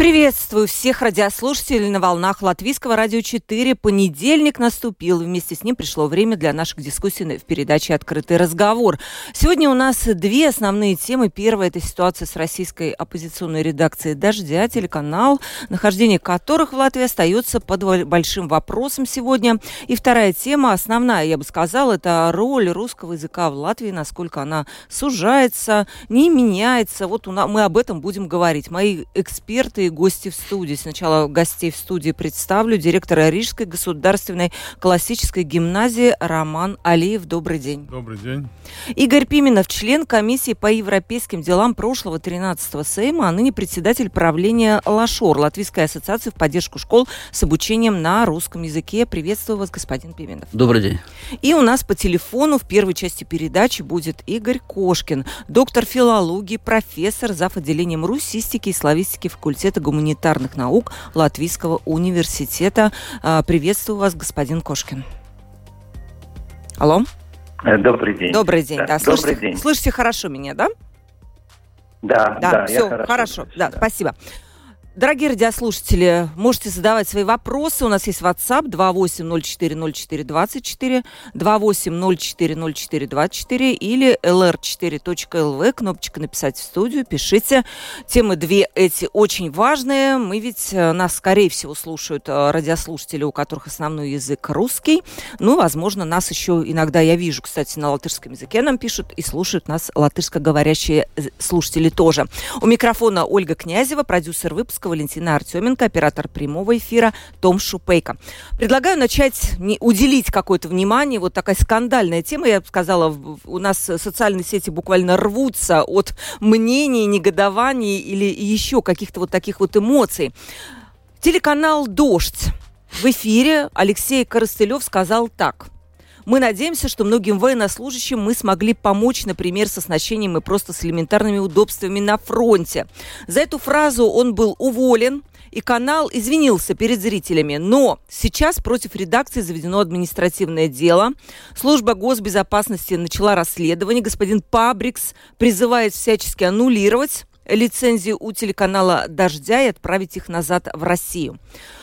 Приветствую всех радиослушателей на волнах Латвийского радио 4. Понедельник наступил. Вместе с ним пришло время для наших дискуссий в передаче «Открытый разговор». Сегодня у нас две основные темы. Первая – это ситуация с российской оппозиционной редакцией «Дождя», телеканал, нахождение которых в Латвии остается под большим вопросом сегодня. И вторая тема, основная, я бы сказала, это роль русского языка в Латвии, насколько она сужается, не меняется. Вот мы об этом будем говорить. Мои эксперты гости в студии. Сначала гостей в студии представлю. Директора Рижской государственной классической гимназии Роман Алиев. Добрый день. Добрый день. Игорь Пименов, член комиссии по европейским делам прошлого 13-го Сейма, а ныне председатель правления Лашор, Латвийской ассоциации в поддержку школ с обучением на русском языке. Приветствую вас, господин Пименов. Добрый день. И у нас по телефону в первой части передачи будет Игорь Кошкин, доктор филологии, профессор, зав. отделением русистики и славистики факультета факультета гуманитарных наук Латвийского университета. А, приветствую вас, господин Кошкин. Алло? Э, добрый день. Добрый день, да. да. Слышите, Добрый день. слышите хорошо меня, да? Да, да, да все, хорошо, хорошо. Да, да, спасибо. Дорогие радиослушатели, можете задавать свои вопросы. У нас есть WhatsApp 28040424, 28040424 или lr4.lv, кнопочка «Написать в студию», пишите. Темы две эти очень важные. Мы ведь, э, нас, скорее всего, слушают э, радиослушатели, у которых основной язык русский. Ну, возможно, нас еще иногда, я вижу, кстати, на латышском языке нам пишут и слушают нас латышскоговорящие э, слушатели тоже. У микрофона Ольга Князева, продюсер выпуска Валентина Артеменко, оператор прямого эфира Том Шупейко. Предлагаю начать, не, уделить какое-то внимание, вот такая скандальная тема, я бы сказала, у нас социальные сети буквально рвутся от мнений, негодований или еще каких-то вот таких вот эмоций. Телеканал «Дождь» в эфире Алексей Коростылев сказал так – мы надеемся, что многим военнослужащим мы смогли помочь, например, с оснащением и просто с элементарными удобствами на фронте. За эту фразу он был уволен, и канал извинился перед зрителями. Но сейчас против редакции заведено административное дело. Служба госбезопасности начала расследование. Господин Пабрикс призывает всячески аннулировать лицензию у телеканала «Дождя» и отправить их назад в Россию.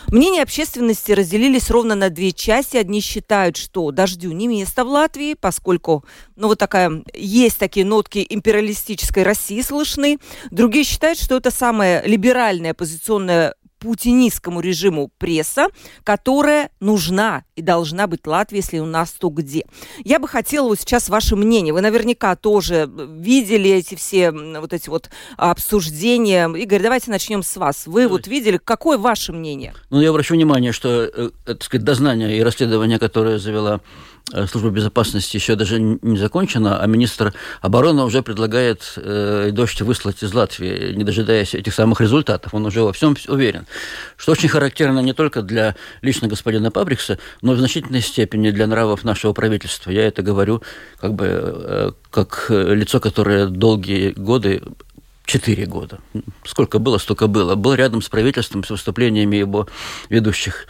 Мнения общественности разделились ровно на две части. Одни считают, что «Дождю» не место в Латвии, поскольку, ну, вот такая, есть такие нотки империалистической России слышны. Другие считают, что это самая либеральная оппозиционная путинистскому режиму пресса, которая нужна и должна быть Латвии, если у нас то где. Я бы хотела вот сейчас ваше мнение. Вы наверняка тоже видели эти все вот эти вот обсуждения. Игорь, давайте начнем с вас. Вы давайте. вот видели, какое ваше мнение? Ну, я обращу внимание, что, э, так сказать, дознание и расследование, которое завела Э, служба безопасности еще даже не закончена, а министр обороны уже предлагает э, дождь выслать из Латвии, не дожидаясь этих самых результатов. Он уже во всем уверен. Что очень характерно не только для лично господина Пабрикса, но и в значительной степени для нравов нашего правительства. Я это говорю как бы э, как лицо, которое долгие годы четыре года. Сколько было, столько было. Был рядом с правительством, с выступлениями его ведущих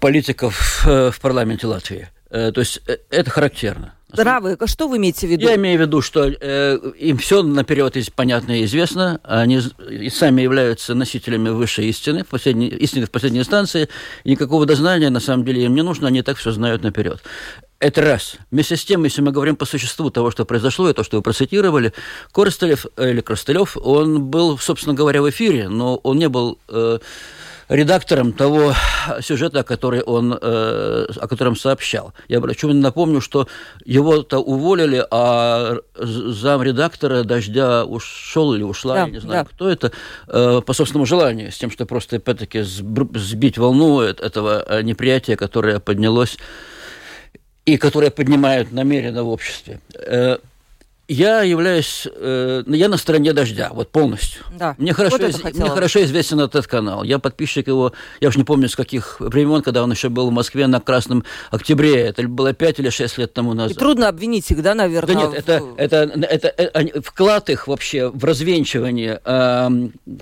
политиков э, в парламенте Латвии. Э, то есть э, это характерно. Здравы, что вы имеете в виду? Я имею в виду, что э, им все наперед понятно и известно. Они и сами являются носителями высшей истины, в последней, истины в последней инстанции. И никакого дознания на самом деле им не нужно, они так все знают наперед. Это раз. Вместе с тем, если мы говорим по существу того, что произошло, и то, что вы процитировали, Коростылев, или Коростылев, он был, собственно говоря, в эфире, но он не был... Э, редактором того сюжета, который он, э, о котором сообщал. Я почему напомню, что его-то уволили, а зам редактора «Дождя» ушел или ушла, да, я не знаю, да. кто это, э, по собственному желанию, с тем, что просто, опять-таки, сбить волну этого э, неприятия, которое поднялось и которое поднимают намеренно в обществе. Я являюсь, э, я на стороне дождя, вот полностью. Да. Мне хорошо, вот из, мне хорошо известен этот канал. Я подписчик его, я уже не помню с каких времен, когда он еще был в Москве на Красном Октябре. Это было 5 или 6 лет тому назад. И трудно обвинить их, да, наверное? Да нет, это, это, это, это вклад их вообще в развенчивание, э,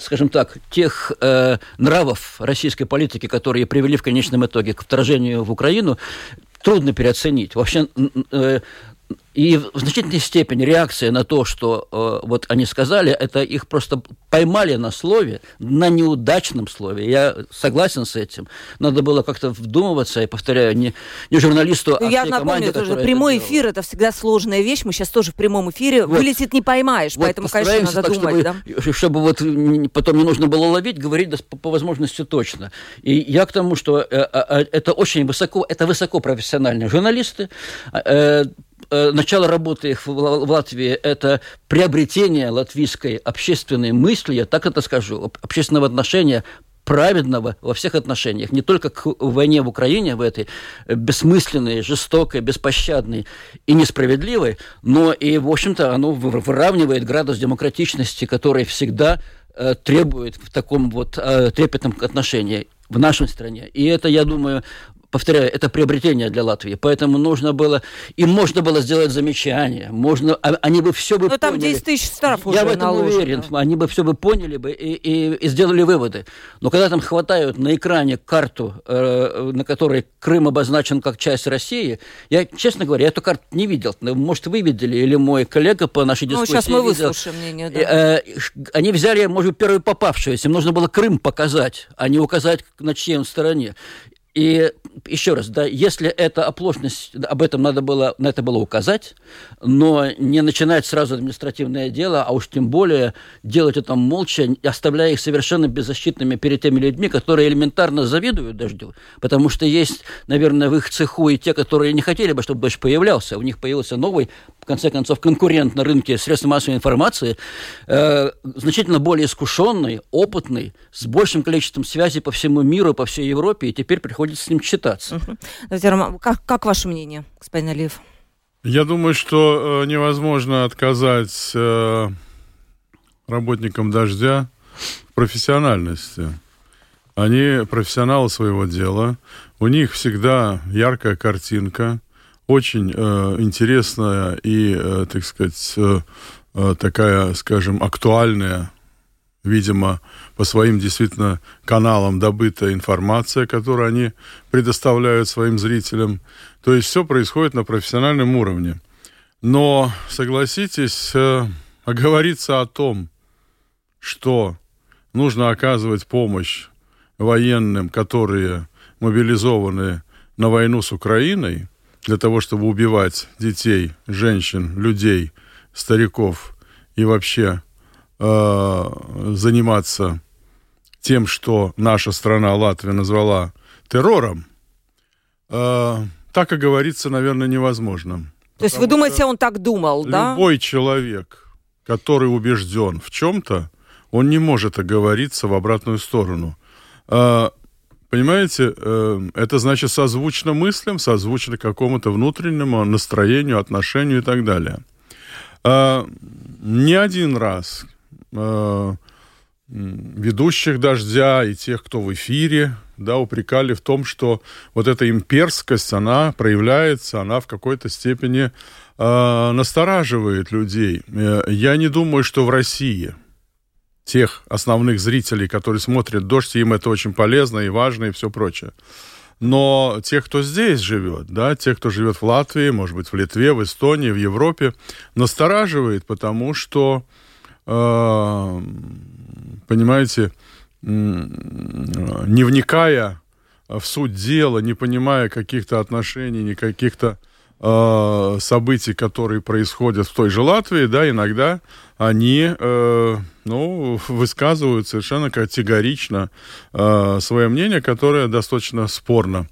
скажем так, тех э, нравов российской политики, которые привели в конечном итоге к вторжению в Украину, трудно переоценить. Вообще э, и в значительной степени реакция на то, что э, вот они сказали, это их просто поймали на слове, на неудачном слове. Я согласен с этим. Надо было как-то вдумываться, и повторяю, не, не журналисту, а Я напомню, тоже, прямой это эфир это всегда сложная вещь. Мы сейчас тоже в прямом эфире. Вот. Вылетит не поймаешь, вот поэтому, конечно, надо так, думать. Чтобы, да? чтобы вот потом не нужно было ловить, говорить да, по, по возможности точно. И я к тому, что э, э, это очень высоко, это высокопрофессиональные журналисты. Э, Э, начало работы их в Латвии – это приобретение латвийской общественной мысли, я так это скажу, общественного отношения праведного во всех отношениях, не только к войне в Украине, в этой бессмысленной, жестокой, беспощадной и несправедливой, но и, в общем-то, оно выравнивает градус демократичности, который всегда э, требует в таком вот э, трепетном отношении в нашей стране. И это, я думаю, повторяю, это приобретение для Латвии, поэтому нужно было, им можно было сделать замечание, можно, а, они бы все бы Но поняли. там 10 тысяч штрафов Я в этом наложено. уверен, они бы все бы поняли бы и, и, и сделали выводы. Но когда там хватают на экране карту, э, на которой Крым обозначен как часть России, я, честно говоря, эту карту не видел. Может, вы видели, или мой коллега по нашей ну, дискуссии Ну, сейчас мы видел. выслушаем мнение, да. Э, э, они взяли, может, первую попавшуюся, им нужно было Крым показать, а не указать, на чьей он стороне. И еще раз, да, если это оплошность, об этом надо было, на это было указать, но не начинать сразу административное дело, а уж тем более делать это молча, оставляя их совершенно беззащитными перед теми людьми, которые элементарно завидуют дождю, потому что есть, наверное, в их цеху и те, которые не хотели бы, чтобы дождь появлялся, у них появился новый, в конце концов, конкурент на рынке средств массовой информации, э, значительно более искушенный, опытный, с большим количеством связей по всему миру, по всей Европе, и теперь приходит приходится с ним читаться. Угу. Как, как ваше мнение, господин Алиев? Я думаю, что э, невозможно отказать э, работникам «Дождя» в профессиональности. Они профессионалы своего дела. У них всегда яркая картинка, очень э, интересная и, э, так сказать, э, э такая, скажем, актуальная видимо, по своим действительно каналам добытая информация, которую они предоставляют своим зрителям. То есть все происходит на профессиональном уровне. Но, согласитесь, э, оговориться о том, что нужно оказывать помощь военным, которые мобилизованы на войну с Украиной, для того, чтобы убивать детей, женщин, людей, стариков и вообще э, заниматься тем, что наша страна Латвия назвала террором, э, так и говорится, наверное, невозможно. То есть вы думаете, он так думал, да? Любой человек, который убежден в чем-то, он не может оговориться в обратную сторону. Э, понимаете, э, это значит созвучно мыслям, созвучно какому-то внутреннему настроению, отношению и так далее. Э, не один раз э, ведущих «Дождя» и тех, кто в эфире, да, упрекали в том, что вот эта имперскость, она проявляется, она в какой-то степени э, настораживает людей. Э, я не думаю, что в России тех основных зрителей, которые смотрят «Дождь», им это очень полезно и важно и все прочее. Но тех, кто здесь живет, да, тех, кто живет в Латвии, может быть, в Литве, в Эстонии, в Европе, настораживает, потому что Э, понимаете, не вникая в суть дела, не понимая каких-то отношений, ни каких-то э, событий, которые происходят в той же Латвии, да, иногда они, э, ну, высказывают совершенно категорично э, свое мнение, которое достаточно спорно.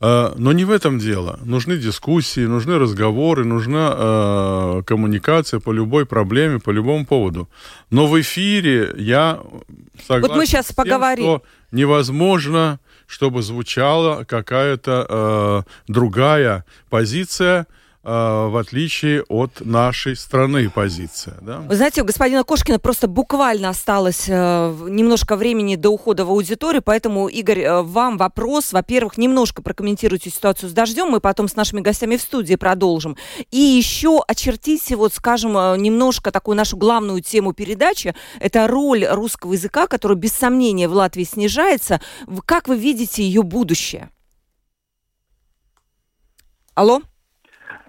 Э, но не в этом дело. Нужны дискуссии, нужны разговоры, нужна э, коммуникация по любой проблеме, по любому поводу. Но в эфире я согласен вот мы сейчас с тем, поговорим. что невозможно, чтобы звучала какая-то э, другая позиция, в отличие от нашей страны позиция. Да? Вы знаете, у господина Кошкина просто буквально осталось э, немножко времени до ухода в аудиторию, поэтому, Игорь, э, вам вопрос. Во-первых, немножко прокомментируйте ситуацию с дождем, мы потом с нашими гостями в студии продолжим. И еще очертите, вот скажем, э, немножко такую нашу главную тему передачи. Это роль русского языка, который без сомнения в Латвии снижается. Как вы видите ее будущее? Алло?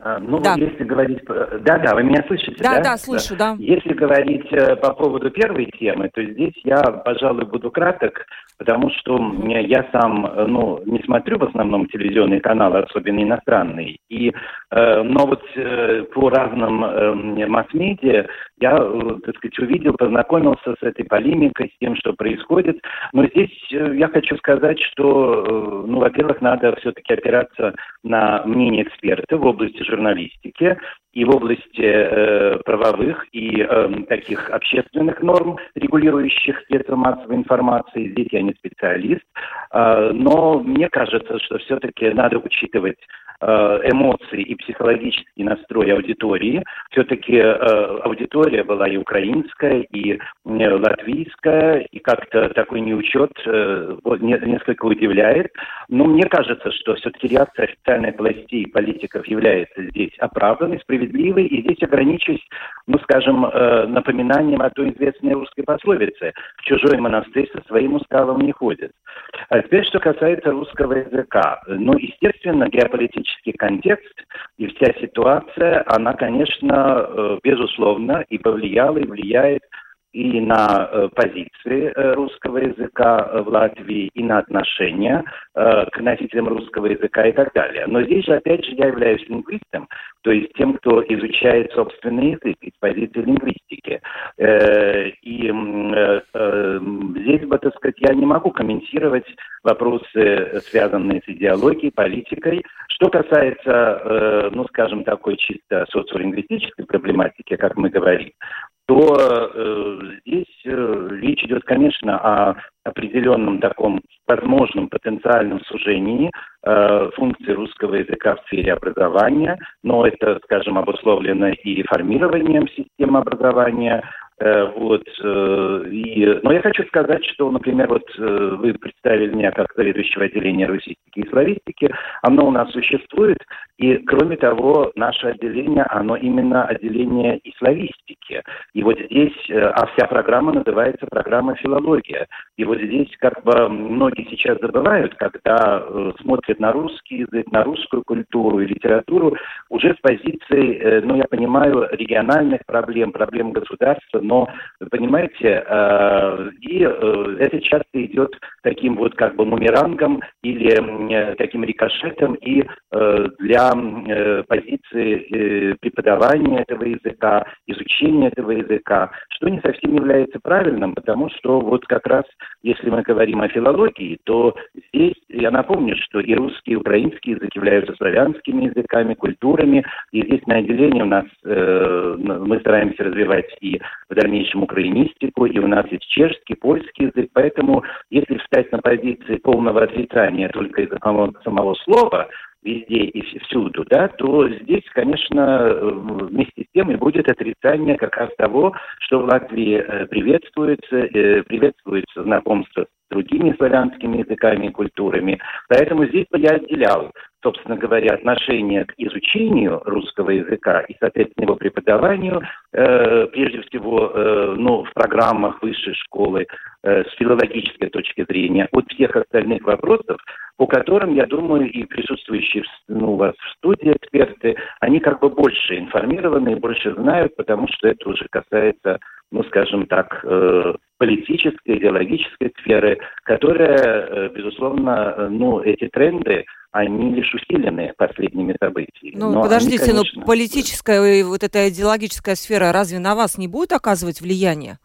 А, ну, да. если говорить... Да, да, вы меня слышите, да? Да, да, слышу, да. Если говорить э, по поводу первой темы, то здесь я, пожалуй, буду краток, потому что я сам, э, ну, не смотрю в основном телевизионные каналы, особенно иностранные. И, э, но вот э, по разным э, масс-медиа я, э, так сказать, увидел, познакомился с этой полемикой, с тем, что происходит. Но здесь э, я хочу сказать, что, э, ну, во-первых, надо все-таки опираться на мнение экспертов в области журналистики и в области э, правовых и э, таких общественных норм, регулирующих средства массовой информации. Здесь я не специалист, э, но мне кажется, что все-таки надо учитывать эмоции и психологический настрой аудитории. Все-таки э, аудитория была и украинская, и э, латвийская, и как-то такой неучет несколько удивляет. Но мне кажется, что все-таки реакция официальной властей и политиков является здесь оправданной, справедливой, и здесь ограничусь, ну, скажем, напоминанием о той известной русской пословице «В чужой монастырь со своим ускалом не ходит». А теперь, что касается русского языка. Ну, естественно, геополитически исторический контекст и вся ситуация, она, конечно, э, безусловно и повлияла, и влияет и на э, позиции э, русского языка в Латвии, и на отношения к носителям русского языка и так далее. Но здесь же, опять же, я являюсь лингвистом, то есть тем, кто изучает собственный язык из позиции лингвистики. И здесь бы, так сказать, я не могу комментировать вопросы, связанные с идеологией, политикой. Что касается, э, ну, скажем, такой чисто социолингвистической проблематики, как мы говорим, то э, здесь э, речь идет, конечно, о определенном таком возможном потенциальном сужении э, функции русского языка в сфере образования, но это, скажем, обусловлено и реформированием системы образования, вот. Э, и, но я хочу сказать, что, например, вот э, вы представили меня как заведующего отделения русистики и славистики. Оно у нас существует. И, кроме того, наше отделение, оно именно отделение и славистики. И вот здесь, а вся программа называется программа филология. И вот здесь как бы многие сейчас забывают, когда смотрят на русский язык, на русскую культуру и литературу, уже с позиции, ну, я понимаю, региональных проблем, проблем государства, но, понимаете, э, и э, это часто идет таким вот как бы бумерангом или э, таким рикошетом и для позиции преподавания этого языка, изучения этого языка, что не совсем является правильным, потому что вот как раз, если мы говорим о филологии, то здесь, я напомню, что и русский, и украинский язык являются славянскими языками, культурами, и здесь на отделении у нас мы стараемся развивать и дальнейшем украинистику, и у нас есть чешский, польский язык, поэтому если встать на позиции полного отрицания только из-за самого, слова, везде и всюду, да, то здесь, конечно, вместе с тем и будет отрицание как раз того, что в Латвии э, приветствуется, э, приветствуется знакомство с другими славянскими языками и культурами. Поэтому здесь бы я отделял собственно говоря, отношение к изучению русского языка и, соответственно, его преподаванию, э, прежде всего, э, ну, в программах высшей школы э, с филологической точки зрения, от всех остальных вопросов, по которым, я думаю, и присутствующие ну, у вас в студии эксперты, они как бы больше информированы и больше знают, потому что это уже касается, ну, скажем так, э, политической, идеологической сферы, которая, э, безусловно, э, ну, эти тренды, они лишь усилены последними событиями. Ну, но подождите, они, конечно... но политическая и вот эта идеологическая сфера разве на вас не будет оказывать влияние?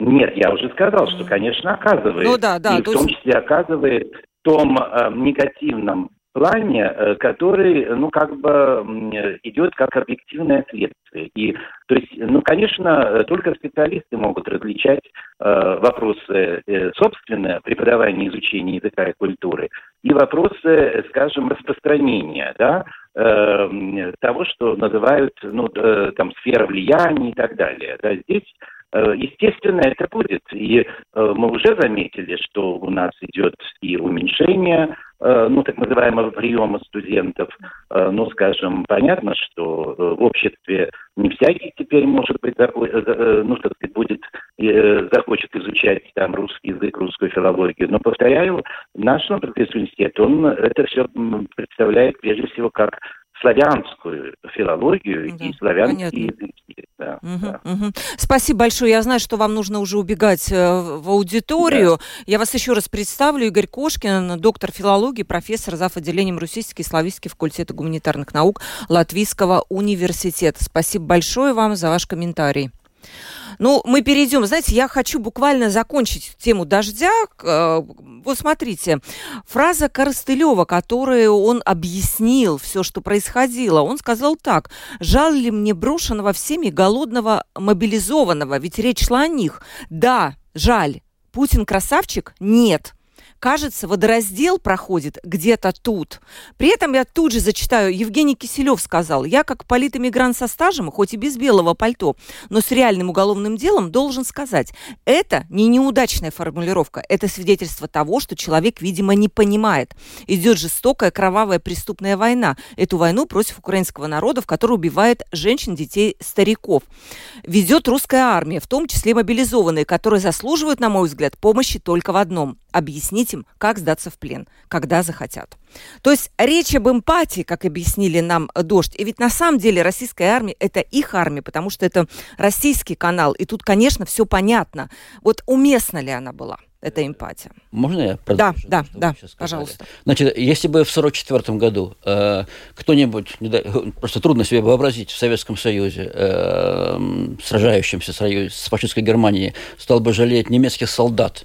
Нет, я уже сказал, что, конечно, оказывает. Ну да, да. И в том есть... числе оказывает в том э, негативном плане, э, который, ну, как бы идет как объективное следствие. И, то есть, ну, конечно, только специалисты могут различать э, вопросы э, собственное преподавания изучения языка и культуры и вопросы, скажем, распространения, да, э, того, что называют ну, э, там сфера влияния и так далее. Да, здесь Э, естественно, это будет. И э, мы уже заметили, что у нас идет и уменьшение, э, ну, так называемого приема студентов. Ну, скажем, понятно, что в обществе не всякий теперь, может быть, ну, так сказать, будет, захочет изучать там русский язык, русскую филологию. Но, повторяю, наш Новгородский университет, он это все представляет прежде всего как славянскую филологию да, и славянские языки. Да, угу, да. Угу. Спасибо большое. Я знаю, что вам нужно уже убегать э, в аудиторию. Да. Я вас еще раз представлю. Игорь Кошкин, доктор филологии, профессор зав. отделением русский и славянский факультета гуманитарных наук Латвийского университета. Спасибо большое вам за ваш комментарий. Ну, мы перейдем. Знаете, я хочу буквально закончить тему дождя. Э, вот смотрите, фраза Коростылева, которую он объяснил все, что происходило, он сказал так. «Жаль ли мне брошенного всеми голодного мобилизованного? Ведь речь шла о них. Да, жаль. Путин красавчик? Нет кажется, водораздел проходит где-то тут. При этом я тут же зачитаю, Евгений Киселев сказал, я как политэмигрант со стажем, хоть и без белого пальто, но с реальным уголовным делом должен сказать, это не неудачная формулировка, это свидетельство того, что человек, видимо, не понимает. Идет жестокая, кровавая преступная война. Эту войну против украинского народа, в которой убивает женщин, детей, стариков. Ведет русская армия, в том числе мобилизованные, которые заслуживают, на мой взгляд, помощи только в одном – объяснить им, как сдаться в плен, когда захотят. То есть речь об эмпатии, как объяснили нам «Дождь». И ведь на самом деле российская армия – это их армия, потому что это российский канал. И тут, конечно, все понятно. Вот уместна ли она была? эта эмпатия. Можно я продолжу? Да, да, да, пожалуйста. Значит, если бы в 1944 году э, кто-нибудь, просто трудно себе вообразить, в Советском Союзе, э, сражающимся с фашистской Германией, стал бы жалеть немецких солдат,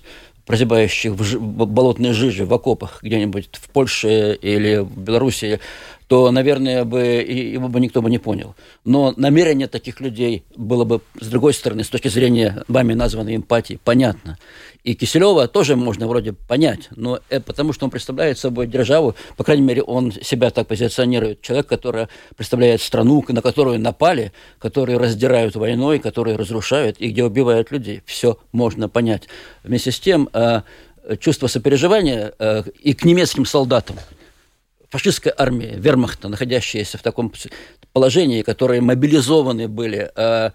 прозябающих в, ж... болотной жиже, в окопах где-нибудь в Польше или в Белоруссии, то, наверное, бы его бы никто бы не понял. Но намерение таких людей было бы, с другой стороны, с точки зрения вами названной эмпатии, понятно. И Киселева тоже можно вроде понять, но это потому что он представляет собой державу, по крайней мере, он себя так позиционирует. Человек, который представляет страну, на которую напали, которые раздирают войной, которые разрушают и где убивают людей. Все можно понять. Вместе с тем, э, чувство сопереживания э, и к немецким солдатам – фашистская армия, вермахта, находящаяся в таком положении, которые мобилизованы были э,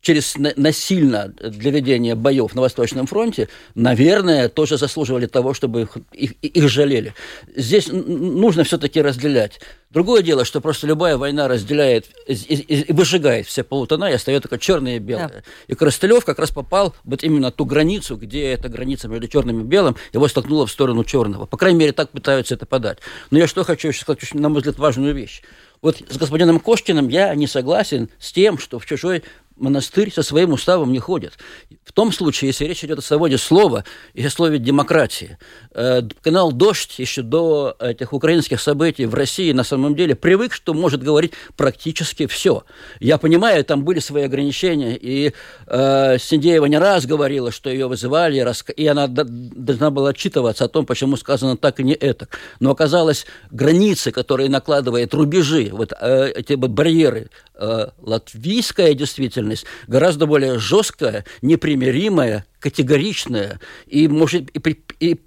через насильно для ведения боев на Восточном фронте, наверное, тоже заслуживали того, чтобы их, их, их жалели. Здесь нужно все-таки разделять. Другое дело, что просто любая война разделяет и, и, и выжигает все полутона, и остается только черное и белое. Да. И Коростылев как раз попал вот именно ту границу, где эта граница между черным и белым его столкнула в сторону черного. По крайней мере, так пытаются это подать. Но я что хочу еще сказать, очень, на мой взгляд, важную вещь. Вот с господином Кошкиным я не согласен с тем, что в чужой монастырь со своим уставом не ходит. В том случае, если речь идет о свободе слова и о слове демократии. Э, канал «Дождь» еще до этих украинских событий в России на самом деле привык, что может говорить практически все. Я понимаю, там были свои ограничения, и э, Синдеева не раз говорила, что ее вызывали, и она должна была отчитываться о том, почему сказано так и не это. Но оказалось, границы, которые накладывает рубежи, вот э, эти барьеры, э, латвийская действительность гораздо более жесткая, непримиримая, категоричная и может и, и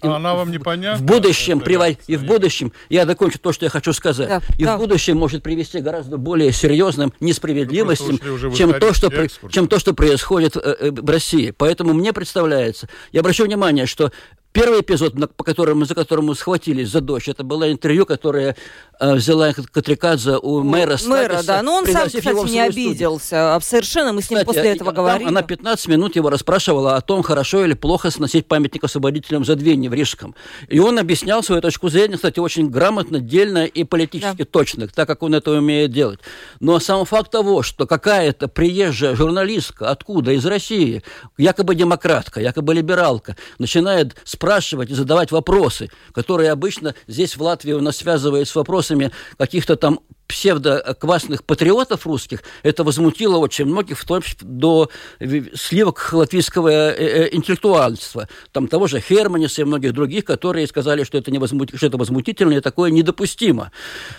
а она вам непонятна? В будущем, прив... и в будущем, я докончу то, что я хочу сказать, да, и да. в будущем может привести гораздо более серьезным несправедливостям, чем то, что, чем то, что происходит э, э, в России. Поэтому мне представляется, я обращу внимание, что Первый эпизод, по которому, за которым мы схватились за дождь, это было интервью, которое э, взяла Катрикадзе у мэра Статиса. Мэра, да, но он сам, кстати, не обиделся. А совершенно мы с ним кстати, после этого говорили. Она 15 минут его расспрашивала о том, хорошо или плохо сносить памятник освободителям Задвинья в Рижском. И он объяснял свою точку зрения, кстати, очень грамотно, дельно и политически да. точно, так как он это умеет делать. Но сам факт того, что какая-то приезжая журналистка откуда, из России, якобы демократка, якобы либералка, начинает с спрашивать и задавать вопросы, которые обычно здесь в Латвии у нас связывают с вопросами каких-то там псевдоквасных патриотов русских, это возмутило очень многих, в том числе до сливок латвийского э, э, интеллектуальства. Там того же Херманиса и многих других, которые сказали, что это, не возмут... что это возмутительно и такое недопустимо.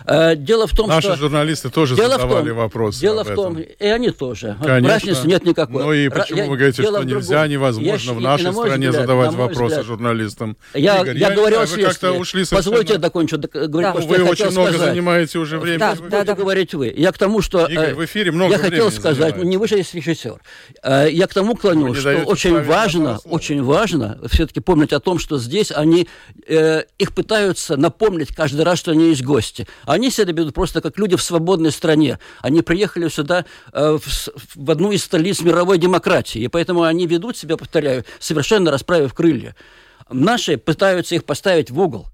Э, дело в том, Наши что... журналисты тоже дело задавали том, вопросы Дело в том, и они тоже. Конечно. Разницы нет никакой. Ну и почему я, вы говорите, что нельзя, невозможно я, в нашей стране взгляд, задавать вопросы взгляд, журналистам? Я, Игорь, я, я говорю о следствии. Ушли Позвольте я докончу. Говорить, да. Вы очень много сказать. занимаете уже времени. Да, да, да, говорить вы. Я к тому, что... Игорь, в эфире много Я хотел сказать, не вы же есть режиссер. Я к тому клоню, что очень важно, очень важно все-таки помнить о том, что здесь они, э, их пытаются напомнить каждый раз, что они есть гости. Они себя ведут просто как люди в свободной стране. Они приехали сюда э, в, в одну из столиц мировой демократии, и поэтому они ведут себя, повторяю, совершенно расправив крылья. Наши пытаются их поставить в угол.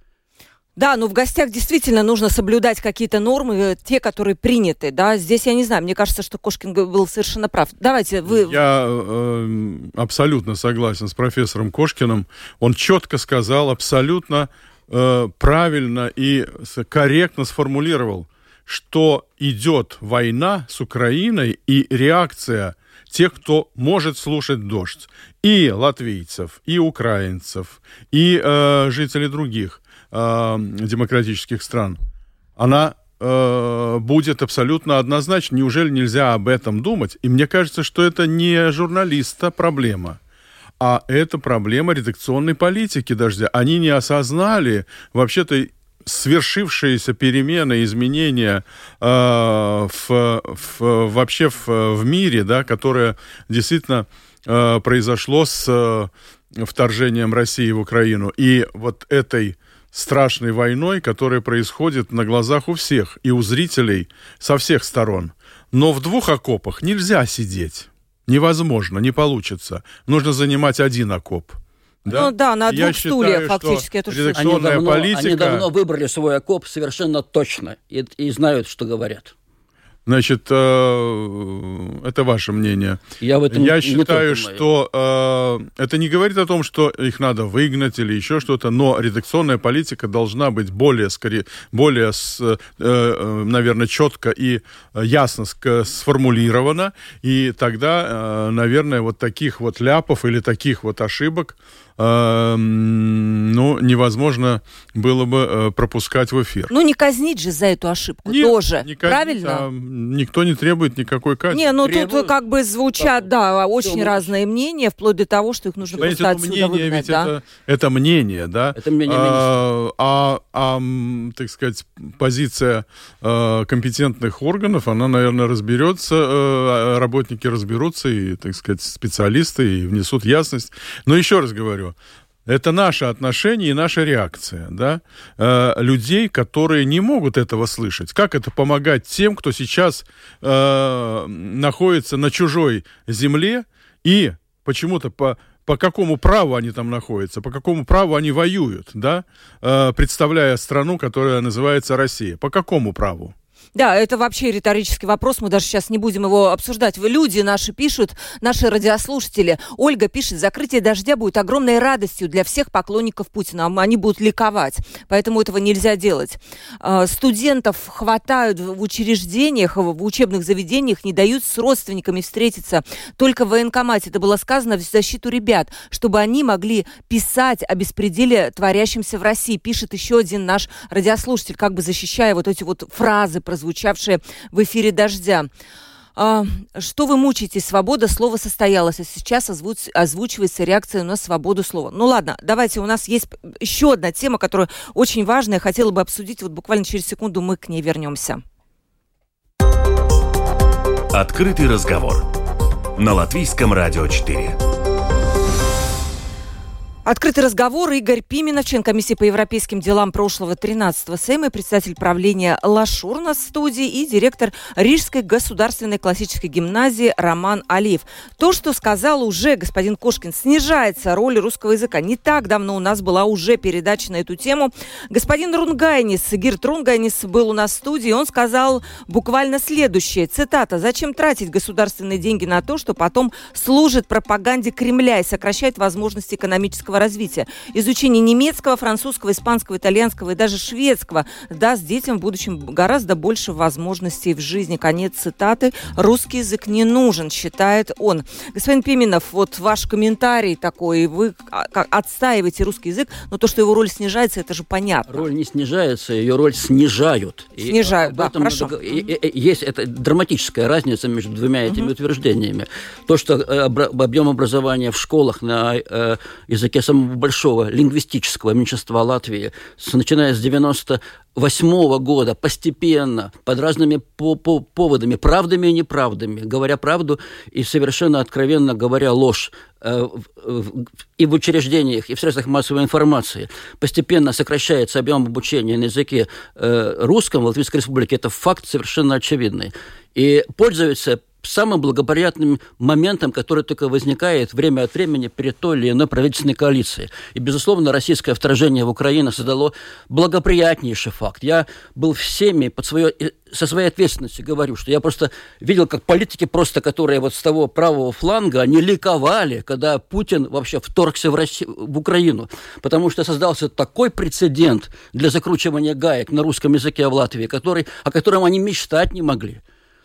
Да, но в гостях действительно нужно соблюдать какие-то нормы, э, те, которые приняты. Да, здесь я не знаю, мне кажется, что Кошкин был совершенно прав. Давайте вы. Я э, абсолютно согласен с профессором Кошкиным. Он четко сказал, абсолютно э, правильно и корректно сформулировал, что идет война с Украиной и реакция тех, кто может слушать дождь. И латвийцев, и украинцев, и э, жителей других э, демократических стран, она э, будет абсолютно однозначно. Неужели нельзя об этом думать? И мне кажется, что это не журналиста проблема, а это проблема редакционной политики дождя. Они не осознали вообще-то свершившиеся перемены, изменения э, в, в, вообще в, в мире, да, которое действительно э, произошло с э, вторжением России в Украину. И вот этой страшной войной, которая происходит на глазах у всех и у зрителей со всех сторон. Но в двух окопах нельзя сидеть. Невозможно, не получится. Нужно занимать один окоп. Да? Ну да, на двух Я стульях считаю, фактически. Что это они давно, политика... они давно выбрали свой окоп совершенно точно и, и знают, что говорят. Значит, э, это ваше мнение. Я, в этом Я считаю, что э, это не говорит о том, что их надо выгнать или еще что-то, но редакционная политика должна быть более, скорее, более, э, наверное, четко и ясно сформулирована, и тогда, наверное, вот таких вот ляпов или таких вот ошибок ну, невозможно было бы э, пропускать в эфир. Ну, не казнить же за эту ошибку Нет, тоже, не казнить, правильно? А никто не требует никакой казни. Не, ну Требуют. тут как бы звучат, да, очень все разные мнения, вплоть до того, что их нужно Понимаете, просто отсюда мнение, выгнать, ведь да? это, это мнение, да? Это мнение а, а, а, так сказать, позиция а, компетентных органов, она, наверное, разберется, а, работники разберутся, и, так сказать, специалисты, и внесут ясность. Но еще раз говорю, это наше отношение и наша реакция, да, э, людей, которые не могут этого слышать. Как это помогать тем, кто сейчас э, находится на чужой земле и почему-то по по какому праву они там находятся, по какому праву они воюют, да, э, представляя страну, которая называется Россия. По какому праву? Да, это вообще риторический вопрос, мы даже сейчас не будем его обсуждать. Люди наши пишут, наши радиослушатели. Ольга пишет, закрытие дождя будет огромной радостью для всех поклонников Путина. Они будут ликовать, поэтому этого нельзя делать. А, студентов хватают в учреждениях, в учебных заведениях, не дают с родственниками встретиться. Только в военкомате это было сказано в защиту ребят, чтобы они могли писать о беспределе, творящемся в России. Пишет еще один наш радиослушатель, как бы защищая вот эти вот фразы про прозвучавшее в эфире «Дождя». А, что вы мучаетесь? Свобода слова состоялась, а сейчас озвуч, озвучивается реакция на свободу слова. Ну ладно, давайте, у нас есть еще одна тема, которая очень важная, хотела бы обсудить, вот буквально через секунду мы к ней вернемся. Открытый разговор на Латвийском радио 4. Открытый разговор. Игорь Пименов, член комиссии по европейским делам прошлого 13-го Сейма, председатель правления Лашур на студии и директор Рижской государственной классической гимназии Роман Алиев. То, что сказал уже господин Кошкин, снижается роль русского языка. Не так давно у нас была уже передача на эту тему. Господин Рунгайнис, Гирт Рунгайнис был у нас в студии, он сказал буквально следующее, цитата, «Зачем тратить государственные деньги на то, что потом служит пропаганде Кремля и сокращает возможности экономического личностного развития. Изучение немецкого, французского, испанского, итальянского и даже шведского даст детям в будущем гораздо больше возможностей в жизни. Конец цитаты. Русский язык не нужен, считает он. Господин Пименов, вот ваш комментарий такой. Вы отстаиваете русский язык, но то, что его роль снижается, это же понятно. Роль не снижается, ее роль снижают. Снижают, и да, хорошо. Есть это драматическая разница между двумя этими угу. утверждениями. То, что э, объем образования в школах на э, языке самого большого лингвистического меньшинства Латвии, начиная с 90 восьмого года постепенно, под разными по -по поводами, правдами и неправдами, говоря правду и совершенно откровенно говоря ложь э, и в учреждениях, и в средствах массовой информации, постепенно сокращается объем обучения на языке э, русском в Латвийской Республике, это факт совершенно очевидный. И пользуется самым благоприятным моментом, который только возникает время от времени перед той или иной правительственной коалицией. И, безусловно, российское вторжение в Украину создало благоприятнейший факт. Я был всеми под свое, со своей ответственностью говорю, что я просто видел, как политики просто, которые вот с того правого фланга, они ликовали, когда Путин вообще вторгся в, Россию, в Украину, потому что создался такой прецедент для закручивания гаек на русском языке в Латвии, который, о котором они мечтать не могли.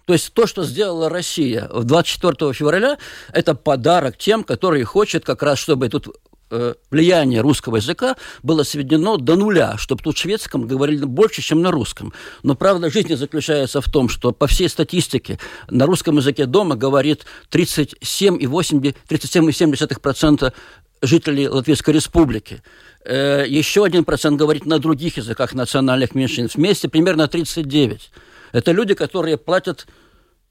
То есть то, что сделала Россия 24 февраля, это подарок тем, которые хотят как раз, чтобы тут э, влияние русского языка было сведено до нуля, чтобы тут шведском говорили больше, чем на русском. Но правда жизни заключается в том, что по всей статистике на русском языке дома говорит 37,8, 37,7% жителей Латвийской Республики. Э, еще один процент говорит на других языках национальных меньшинств. Вместе примерно 39. Это люди, которые платят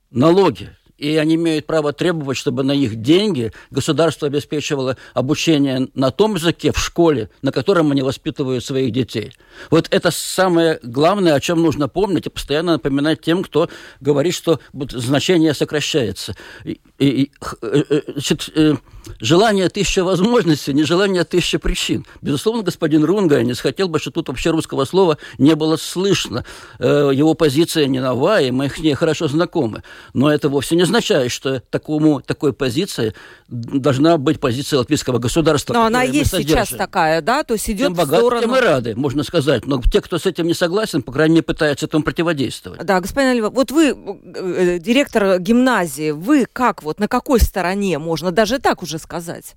налоги и они имеют право требовать, чтобы на их деньги государство обеспечивало обучение на том языке в школе, на котором они воспитывают своих детей. Вот это самое главное, о чем нужно помнить и постоянно напоминать тем, кто говорит, что значение сокращается. И, и, э, э, значит, э, желание тысяча возможностей, не желание тысяча причин. Безусловно, господин Рунганец хотел бы, что тут вообще русского слова не было слышно. Его позиция не новая, и мы с ней хорошо знакомы. Но это вовсе не означает, что такому, такой позиции должна быть позиция латвийского государства. Но она есть сейчас такая, да? То есть идет тем богаты, в сторону... тем и рады, можно сказать. Но те, кто с этим не согласен, по крайней мере, пытаются этому противодействовать. Да, господин Олива, вот вы, э, директор гимназии, вы как вот, на какой стороне, можно даже так уже сказать?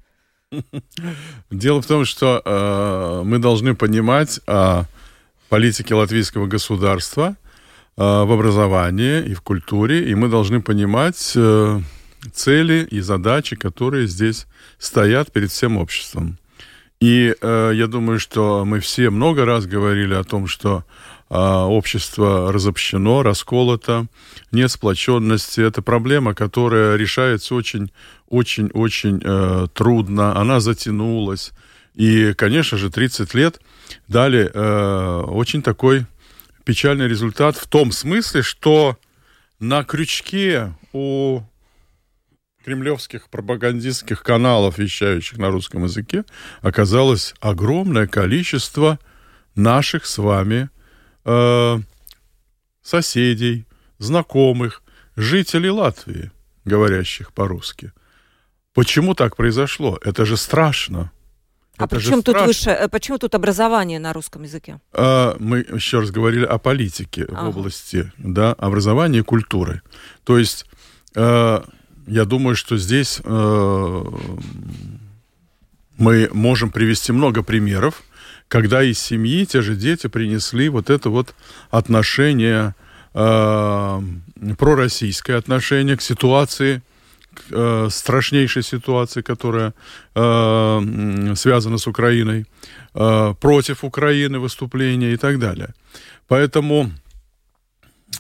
Дело в том, что э, мы должны понимать э, политики латвийского государства – Э, в образовании и в культуре, и мы должны понимать э, цели и задачи, которые здесь стоят перед всем обществом. И э, я думаю, что мы все много раз говорили о том, что э, общество разобщено, расколото, нет сплоченности. Это проблема, которая решается очень, очень, очень э, трудно. Она затянулась. И, конечно же, 30 лет дали э, очень такой печальный результат в том смысле, что на крючке у кремлевских пропагандистских каналов, вещающих на русском языке, оказалось огромное количество наших с вами э, соседей, знакомых, жителей Латвии, говорящих по-русски. Почему так произошло? Это же страшно. А Это почему тут выше, э, почему тут образование на русском языке? А, мы еще раз говорили о политике ага. в области да, образования и культуры. То есть э, я думаю, что здесь э, мы можем привести много примеров, когда из семьи те же дети принесли вот это вот отношение, э, пророссийское отношение к ситуации э, страшнейшей ситуации, которая э, связана с Украиной, э, против Украины выступления и так далее. Поэтому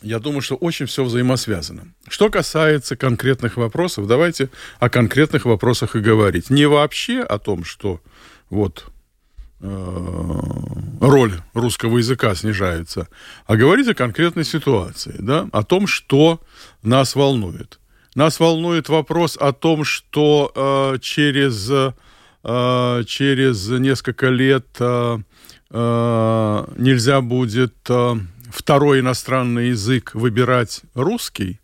я думаю, что очень все взаимосвязано. Что касается конкретных вопросов, давайте о конкретных вопросах и говорить. Не вообще о том, что вот роль русского языка снижается, а говорить о конкретной ситуации, да, о том, что нас волнует. Нас волнует вопрос о том, что э, через, э, через несколько лет э, э, нельзя будет э, второй иностранный язык выбирать русский.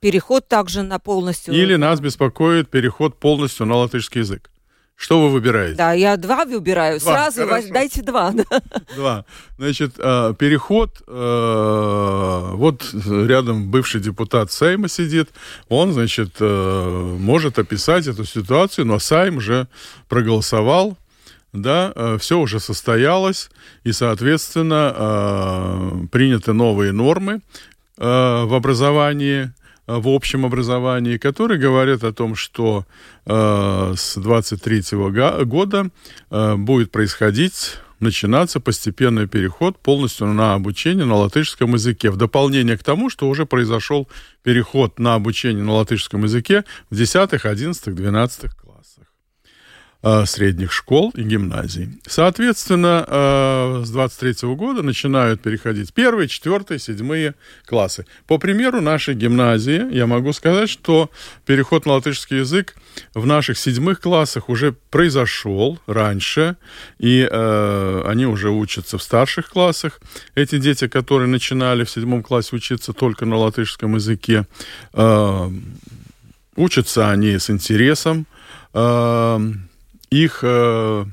Переход также на полностью... Или нас беспокоит переход полностью на латышский язык. Что вы выбираете? Да, я два выбираю. Два, Сразу хорошо. дайте два. Два. Значит, э, переход, э, вот рядом бывший депутат Сейма сидит, он, значит, э, может описать эту ситуацию, но Сайм же проголосовал, да, все уже состоялось, и, соответственно, приняты новые нормы в образовании, в общем образовании, которые говорят о том, что э, с 23 года э, будет происходить начинаться постепенный переход полностью на обучение на латышском языке. В дополнение к тому, что уже произошел переход на обучение на латышском языке в 10, 11, 12 классах э, средних школ и гимназий. Соответственно, э, с 23 года начинают переходить первые, четвертые, седьмые классы. По примеру нашей гимназии я могу сказать, что переход на латышский язык в наших седьмых классах уже произошел раньше, и э, они уже учатся в старших классах. Эти дети, которые начинали в седьмом классе учиться только на латышском языке, учатся они с интересом, их э,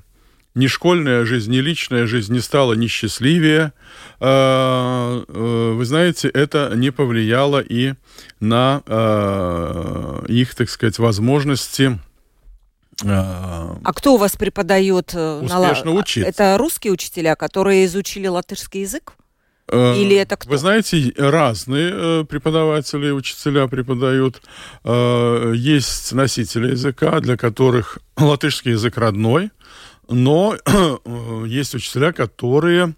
ни школьная жизнь, ни личная жизнь не стала ни счастливее. Э, э, вы знаете, это не повлияло и на э, их, так сказать, возможности э, А кто у вас преподает? э, на Успешно учиться. Это русские учителя, которые изучили латышский язык? Э, Или это кто? Вы знаете, разные э, преподаватели, учителя преподают. Э, Есть носители языка, для которых латышский язык родной, но есть учителя, которые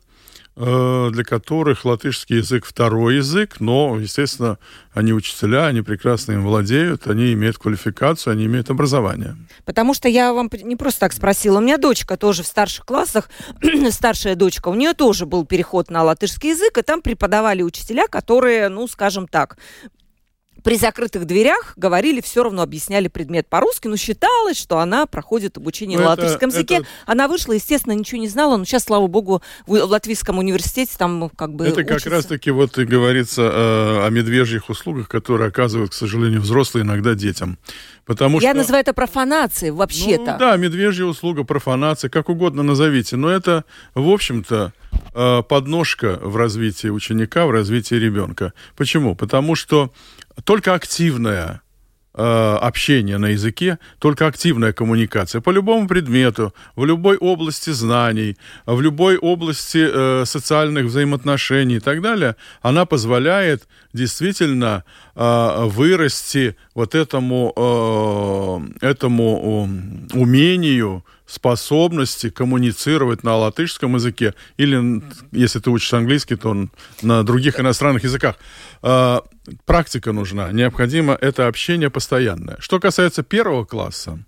для которых латышский язык второй язык, но, естественно, они учителя, они прекрасно им владеют, они имеют квалификацию, они имеют образование. Потому что я вам не просто так спросила. У меня дочка тоже в старших классах, старшая дочка, у нее тоже был переход на латышский язык, и там преподавали учителя, которые, ну, скажем так, при закрытых дверях говорили, все равно объясняли предмет по-русски, но считалось, что она проходит обучение Ну, на это- латышском языке. это- Она вышла, естественно, ничего не знала, но сейчас, слава богу, в в Латвийском университете там как бы Это как учится. раз-таки вот и говорится э, о медвежьих услугах, которые оказывают, к сожалению, взрослые иногда детям. Потому Я что... называю это профанацией Ну, вообще-то. да, медвежья услуга, профанация, как угодно назовите. Но это, в общем-то, э, подножка в развитии ученика, в развитии ребенка. Почему? Потому что только активная э, общение на языке, только активная коммуникация по любому предмету, в любой области знаний, в любой области э, социальных взаимоотношений и так далее, она позволяет действительно э, вырасти вот этому, э, этому умению, способности коммуницировать на латышском языке или, если ты учишь английский, то на других иностранных языках. Э, практика нужна, необходимо это общение постоянное. Что касается первого класса,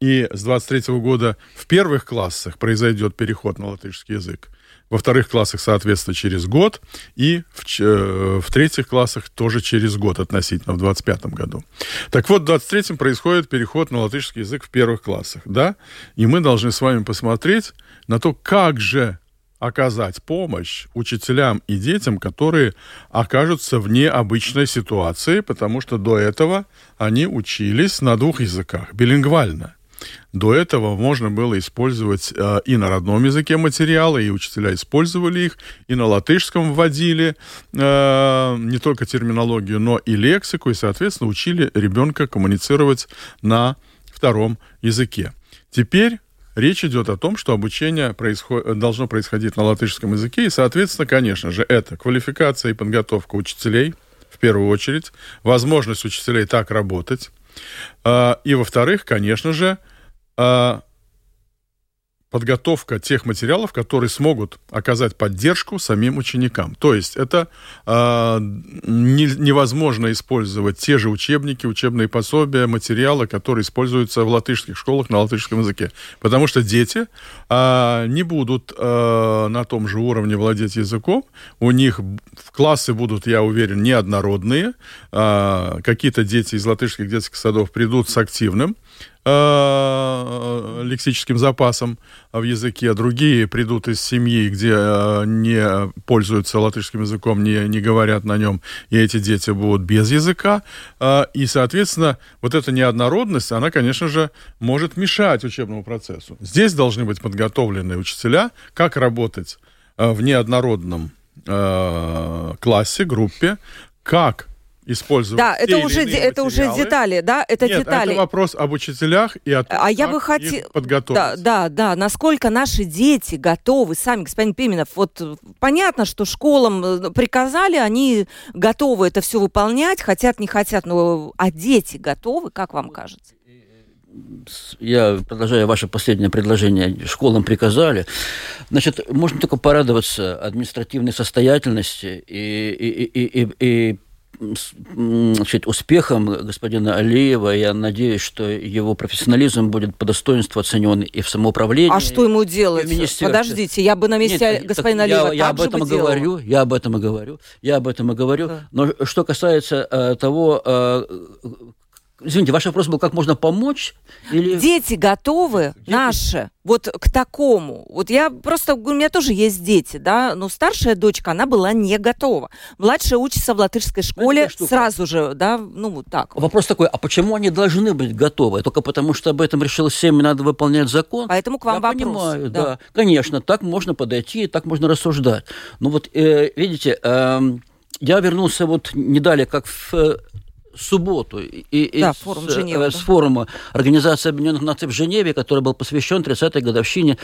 и с 23 года в первых классах произойдет переход на латышский язык, во вторых классах, соответственно, через год, и в, э, в третьих классах тоже через год относительно, в 25 году. Так вот, в 23-м происходит переход на латышский язык в первых классах, да, и мы должны с вами посмотреть на то, как же оказать помощь учителям и детям, которые окажутся в необычной ситуации, потому что до этого они учились на двух языках, билингвально. До этого можно было использовать э, и на родном языке материалы, и учителя использовали их, и на латышском вводили э, не только терминологию, но и лексику, и, соответственно, учили ребенка коммуницировать на втором языке. Теперь речь идет о том, что обучение происход- должно происходить на латышском языке, и, соответственно, конечно же, это квалификация и подготовка учителей, в первую очередь, возможность учителей так работать, а, и, во-вторых, конечно же, подготовка тех материалов, которые смогут оказать поддержку самим ученикам. То есть это а, не- невозможно использовать те же учебники, учебные пособия, материалы, которые используются в латышских школах на латышском языке. Потому что дети а, не будут а, на том же уровне владеть языком. У них в классы будут, я уверен, неоднородные. А, какие-то дети из латышских детских садов придут с активным э, лексическим запасом в языке, другие придут из семьи, где э, не пользуются латышским языком, не, не говорят на нем, и эти дети будут без языка. Э, и, соответственно, вот эта неоднородность, она, конечно же, может мешать учебному процессу. Здесь должны быть подготовлены учителя, как работать в неоднородном классе, группе, как использовать. Да, это уже, это уже детали, да, это Нет, детали. это вопрос об учителях и о том, а я бы хотела... подготовить. Да, да, да, насколько наши дети готовы сами, господин Пименов, вот э, понятно, что школам э, приказали, они готовы это все выполнять, хотят, не хотят, но а дети готовы, как вам кажется? я продолжаю ваше последнее предложение, школам приказали. Значит, можно только порадоваться административной состоятельности и, и, и, и, и значит, успехом господина Алиева. Я надеюсь, что его профессионализм будет по достоинству оценен и в самоуправлении. А что ему делать? Подождите, я бы на месте Нет, господина Алиева я, я об этом и говорю, я об этом и говорю, я об этом и говорю. Да. Но что касается э, того, э, Извините, ваш вопрос был, как можно помочь? Или... Дети готовы, дети? наши, вот к такому. Вот я просто, у меня тоже есть дети, да, но старшая дочка, она была не готова. Младшая учится в латышской школе сразу же, да, ну вот так. Вопрос такой, а почему они должны быть готовы? Только потому, что об этом решил семья, надо выполнять закон? Поэтому к вам я вопрос. понимаю, да. да. Конечно, так можно подойти, так можно рассуждать. Но вот, э, видите, э, я вернулся вот не далее, как в субботу и, да, форум с, Женева, с да. форума Организации Объединенных Наций в Женеве, который был посвящен 30-й годовщине э,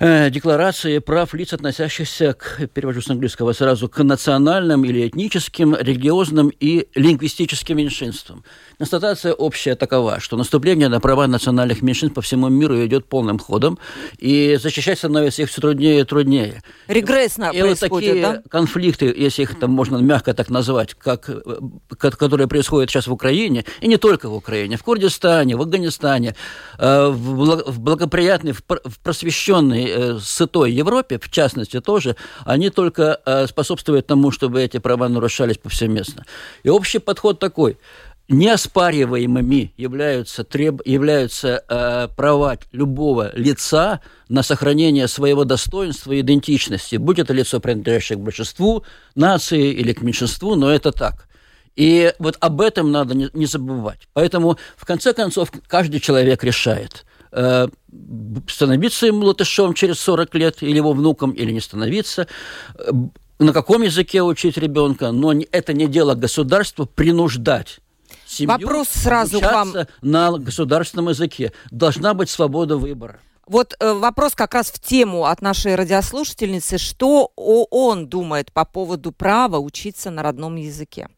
Декларации прав лиц, относящихся к, перевожу с английского сразу, к национальным или этническим, религиозным и лингвистическим меньшинствам. Констатация общая такова, что наступление на права национальных меньшинств по всему миру идет полным ходом, и защищать становится их все труднее и труднее. Регрессно и происходит, вот такие да? конфликты, если их там можно мягко так назвать, как, э, которые происходят сейчас в Украине, и не только в Украине, в Курдистане, в Афганистане, э, в благоприятной, в просвещенной, э, сытой Европе, в частности тоже, они только способствуют тому, чтобы эти права нарушались повсеместно. И общий подход такой – неоспариваемыми являются, треб, являются э, права любого лица на сохранение своего достоинства и идентичности, будь это лицо, принадлежащее к большинству нации или к меньшинству, но это так. И вот об этом надо не, не забывать. Поэтому, в конце концов, каждый человек решает, э, становиться ему латышом через 40 лет, или его внуком, или не становиться, э, на каком языке учить ребенка, но это не дело государства принуждать семью Вопрос сразу к вам. на государственном языке. Должна быть свобода выбора. Вот э, вопрос как раз в тему от нашей радиослушательницы. Что он думает по поводу права учиться на родном языке?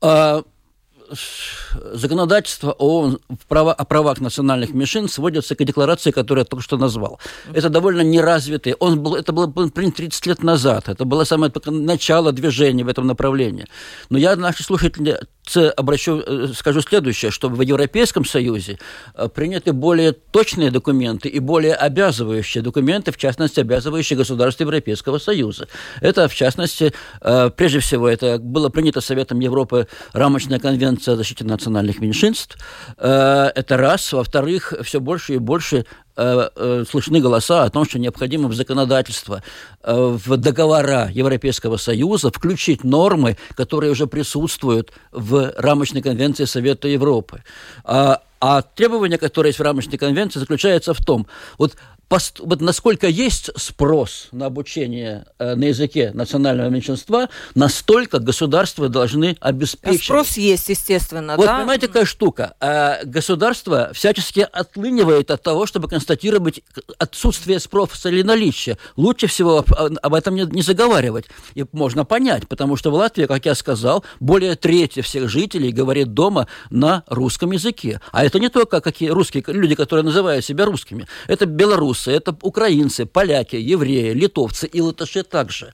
А, законодательство ООН в право, о правах национальных меньшин сводится к декларации, которую я только что назвал. Это довольно неразвитый. Он был, это было принято 30 лет назад. Это было самое начало движения в этом направлении. Но я наши слушатели обращу, э, скажу следующее, что в Европейском Союзе э, приняты более точные документы и более обязывающие документы, в частности, обязывающие государства Европейского Союза. Это, в частности, э, прежде всего, это было принято Советом Европы рамочная конвенция о защите национальных меньшинств. Это раз. Во-вторых, все больше и больше Э, э, слышны голоса о том, что необходимо в законодательство, э, в договора Европейского Союза включить нормы, которые уже присутствуют в рамочной конвенции Совета Европы. А, а требования, которые есть в рамочной конвенции, заключаются в том, вот вот насколько есть спрос на обучение э, на языке национального меньшинства, настолько государства должны обеспечить. А спрос есть, естественно, вот, да? понимаете, какая штука? Э, государство всячески отлынивает от того, чтобы констатировать отсутствие спроса или наличие. Лучше всего об этом не, не заговаривать. И можно понять, потому что в Латвии, как я сказал, более трети всех жителей говорит дома на русском языке. А это не только какие русские люди, которые называют себя русскими. Это белорусы, белорусы, это украинцы, поляки, евреи, литовцы и латыши также.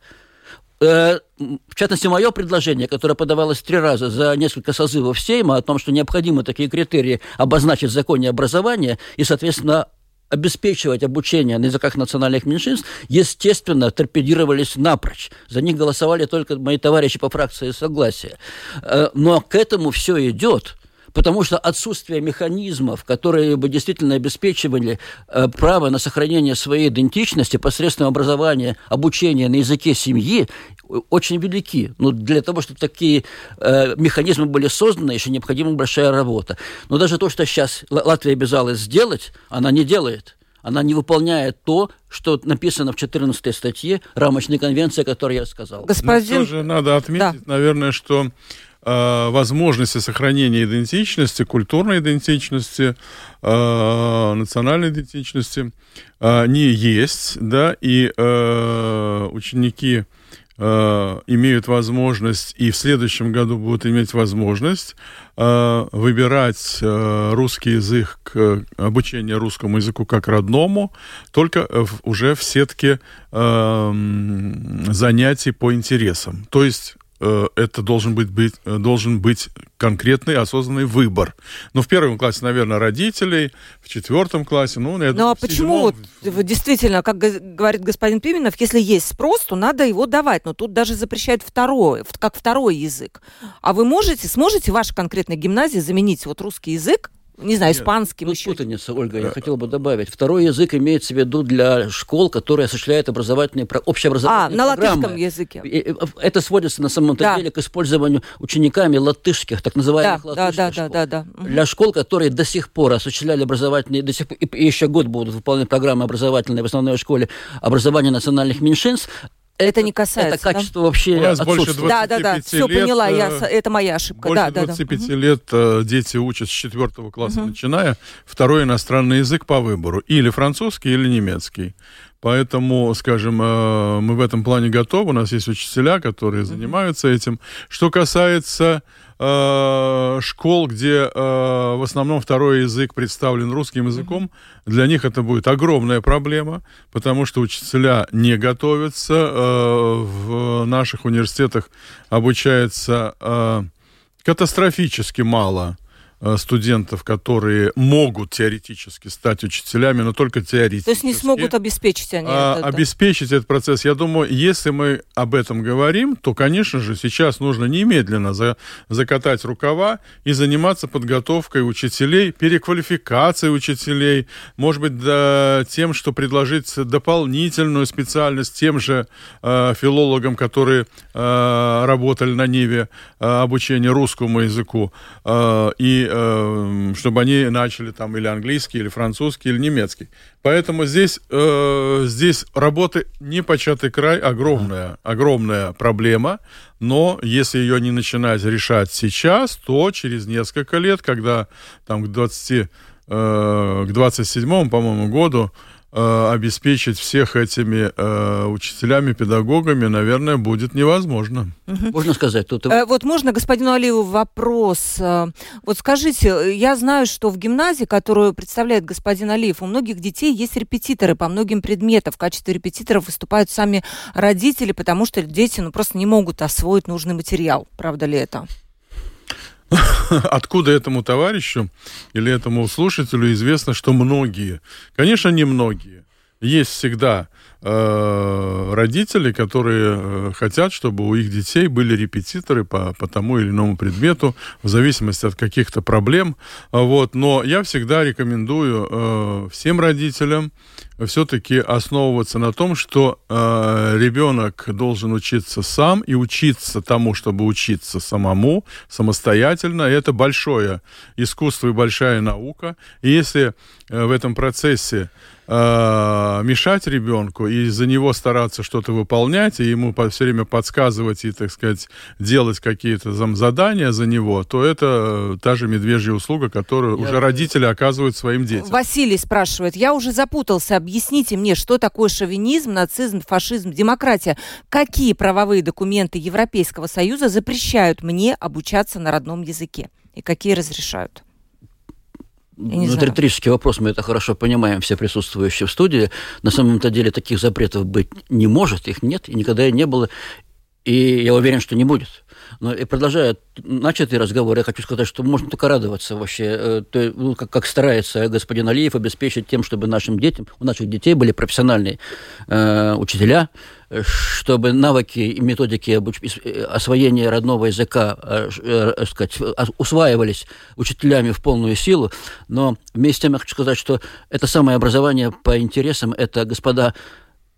Э, в частности, мое предложение, которое подавалось три раза за несколько созывов Сейма о том, что необходимо такие критерии обозначить в законе образования и, соответственно, обеспечивать обучение на языках национальных меньшинств, естественно, торпедировались напрочь. За них голосовали только мои товарищи по фракции согласия. Э, но к этому все идет потому что отсутствие механизмов, которые бы действительно обеспечивали э, право на сохранение своей идентичности посредством образования, обучения на языке семьи, очень велики. Но для того, чтобы такие э, механизмы были созданы, еще необходима большая работа. Но даже то, что сейчас Латвия обязалась сделать, она не делает. Она не выполняет то, что написано в 14 статье рамочной конвенции, о которой я сказал. Господин... Но все же надо отметить, да. наверное, что возможности сохранения идентичности, культурной идентичности, э, национальной идентичности э, не есть, да, и э, ученики Э, имеют возможность и в следующем году будут иметь возможность э, выбирать э, русский язык, обучение русскому языку как родному, только уже в сетке э, занятий по интересам. То есть Э, это должен быть, быть, э, должен быть конкретный осознанный выбор. Ну, в первом классе, наверное, родителей, в четвертом классе, ну, я Ну, а почему, седьмом... действительно, как говорит господин Пименов, если есть спрос, то надо его давать, но тут даже запрещают второе, как второй язык. А вы можете, сможете в вашей конкретной гимназии заменить вот русский язык не знаю, испанским Тут еще. путаница, Ольга, я хотел бы добавить. Второй язык имеется в виду для школ, которые осуществляют образовательные, общеобразовательные а, программы. на латышском языке. И это сводится на самом-то да. деле к использованию учениками латышских, так называемых да, латышских да, да, школ. Да, да, да. Для школ, которые до сих пор осуществляли образовательные, до сих пор, и еще год будут выполнять программы образовательные в основной школе образования национальных меньшинств, это, не касается. Это качество да? вообще У нас больше 25 Да, да, да, все лет, поняла, я, э, это моя ошибка. Больше да, 25 да, да. лет uh дети учат с четвертого класса, uh начиная, второй иностранный язык по выбору. Или французский, или немецкий. Поэтому, скажем, э, мы в этом плане готовы. У нас есть учителя, которые занимаются этим. Что касается э, школ, где э, в основном второй язык представлен русским языком, для них это будет огромная проблема, потому что учителя не готовятся. В наших университетах обучается катастрофически мало Э, студентов, которые могут теоретически стать учителями, но только теоретически. То есть не смогут обеспечить они а, это? Обеспечить этот процесс. Я думаю, если мы об этом говорим, то, конечно же, сейчас нужно немедленно за, закатать рукава и заниматься подготовкой учителей, переквалификацией учителей, может быть, да, тем, что предложить дополнительную специальность тем же э, филологам, которые э, работали на Ниве э, обучения русскому языку. Э, и э, чтобы они начали там или английский, или французский, или немецкий. Поэтому здесь, э, здесь работы непочатый край, огромная, огромная проблема, но если ее не начинать решать сейчас, то через несколько лет, когда там к 20 э, к 27 по-моему, году Э, обеспечить всех этими э, учителями, педагогами, наверное, будет невозможно. Угу. Можно сказать? Тут... Э, вот можно господину Алиеву вопрос. Э, вот скажите, я знаю, что в гимназии, которую представляет господин Алиев, у многих детей есть репетиторы по многим предметам. В качестве репетиторов выступают сами родители, потому что дети ну, просто не могут освоить нужный материал. Правда ли это? откуда этому товарищу или этому слушателю известно, что многие, конечно, не многие, есть всегда э, родители, которые э, хотят, чтобы у их детей были репетиторы по, по тому или иному предмету, в зависимости от каких-то проблем. Вот. Но я всегда рекомендую э, всем родителям все-таки основываться на том, что э, ребенок должен учиться сам и учиться тому, чтобы учиться самому, самостоятельно. И это большое искусство и большая наука. И если э, в этом процессе э, мешать ребенку и за него стараться что-то выполнять, и ему все время подсказывать и, так сказать, делать какие-то там задания за него, то это та же медвежья услуга, которую я... уже родители оказывают своим детям. Василий спрашивает, я уже запутался, объясните мне, что такое шовинизм, нацизм, фашизм, демократия? Какие правовые документы Европейского Союза запрещают мне обучаться на родном языке? И какие разрешают? Ну, это риторический вопрос, мы это хорошо понимаем, все присутствующие в студии. На самом-то деле таких запретов быть не может, их нет, и никогда и не было. И я уверен, что не будет. Но и продолжая начатый разговор, я хочу сказать, что можно только радоваться вообще, э, то, ну, как, как старается господин Алиев обеспечить тем, чтобы нашим детям, у наших детей были профессиональные э, учителя, чтобы навыки и методики э, освоения родного языка э, э, сказать, усваивались учителями в полную силу. Но вместе с тем я хочу сказать, что это самое образование по интересам, это, господа,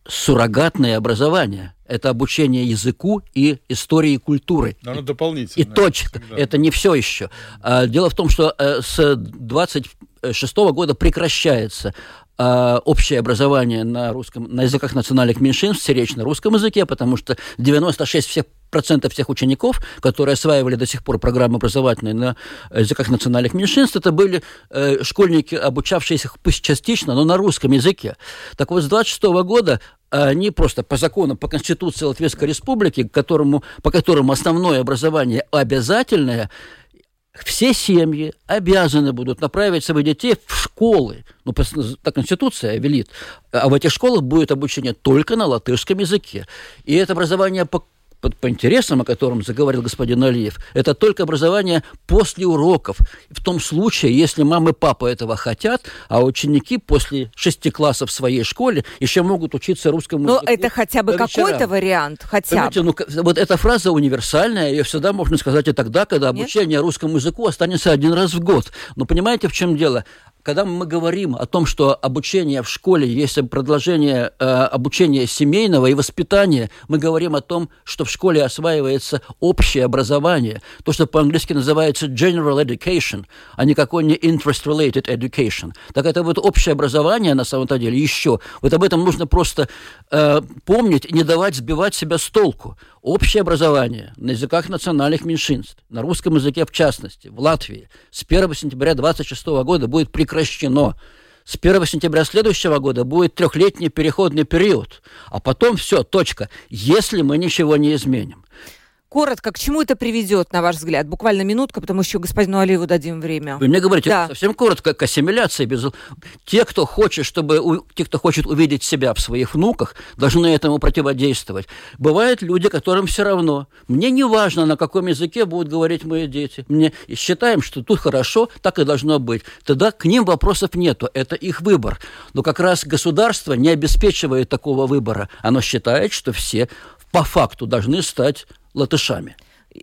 суррогатное образование. Это обучение языку и истории культуры. Но оно дополнительное. И точка. Всегда. Это не все еще. А, дело в том, что с 26 года прекращается а, общее образование на, русском, на языках национальных меньшинств, речь на русском языке, потому что 96 всех процентов всех учеников, которые осваивали до сих пор программы образовательные на языках национальных меньшинств, это были э, школьники, обучавшиеся пусть частично, но на русском языке. Так вот, с 26 года они просто по закону, по Конституции Латвийской Республики, которому, по которому основное образование обязательное, все семьи обязаны будут направить своих детей в школы. Ну, так Конституция велит. А в этих школах будет обучение только на латышском языке. И это образование по по, по интересам, о котором заговорил господин Алиев, это только образование после уроков. В том случае, если мама и папа этого хотят, а ученики после шести классов в своей школе еще могут учиться русскому Ну, это хотя бы какой-то вариант, хотя Понимаете, бы. Ну, вот эта фраза универсальная, ее всегда можно сказать и тогда, когда обучение Нет? русскому языку останется один раз в год. Но понимаете, в чем дело? Когда мы говорим о том, что обучение в школе есть продолжение э, обучения семейного и воспитания, мы говорим о том, что в школе осваивается общее образование, то, что по-английски называется general education, а никакой не interest-related education. Так это вот общее образование на самом-то деле еще. Вот об этом нужно просто э, помнить и не давать сбивать себя с толку. Общее образование на языках национальных меньшинств, на русском языке в частности, в Латвии с 1 сентября 2026 года будет прекращено. С 1 сентября следующего года будет трехлетний переходный период. А потом все, точка. Если мы ничего не изменим. Коротко, к чему это приведет, на ваш взгляд? Буквально минутка, потому что господину Алиеву дадим время. Вы мне говорите да. совсем коротко, к ассимиляции. Без... Те, кто хочет, чтобы... Те, кто хочет увидеть себя в своих внуках, должны этому противодействовать. Бывают люди, которым все равно. Мне не важно, на каком языке будут говорить мои дети. Мне считаем, что тут хорошо, так и должно быть. Тогда к ним вопросов нету. Это их выбор. Но как раз государство не обеспечивает такого выбора. Оно считает, что все по факту должны стать латышами.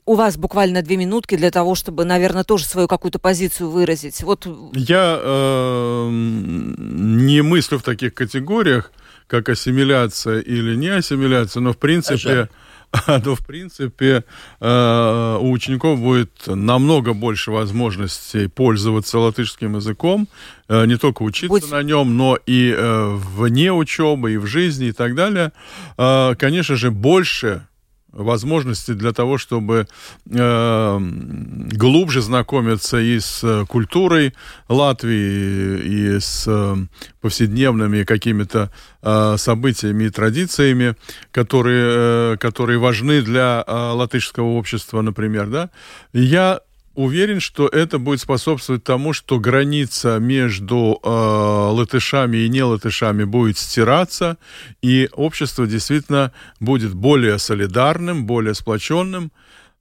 У вас буквально две минутки для того, чтобы, наверное, тоже свою какую-то позицию выразить. Вот... Я э, не мыслю в таких категориях, как ассимиляция или не ассимиляция, но в принципе... но в принципе э, у учеников будет намного больше возможностей пользоваться латышским языком, э, не только учиться Будь... на нем, но и э, вне учебы, и в жизни, и так далее. Конечно же, больше возможности для того, чтобы э, глубже знакомиться и с э, культурой Латвии, и с э, повседневными какими-то э, событиями и традициями, которые, э, которые важны для э, латышского общества, например, да. я уверен, что это будет способствовать тому, что граница между э, латышами и не латышами будет стираться, и общество действительно будет более солидарным, более сплоченным.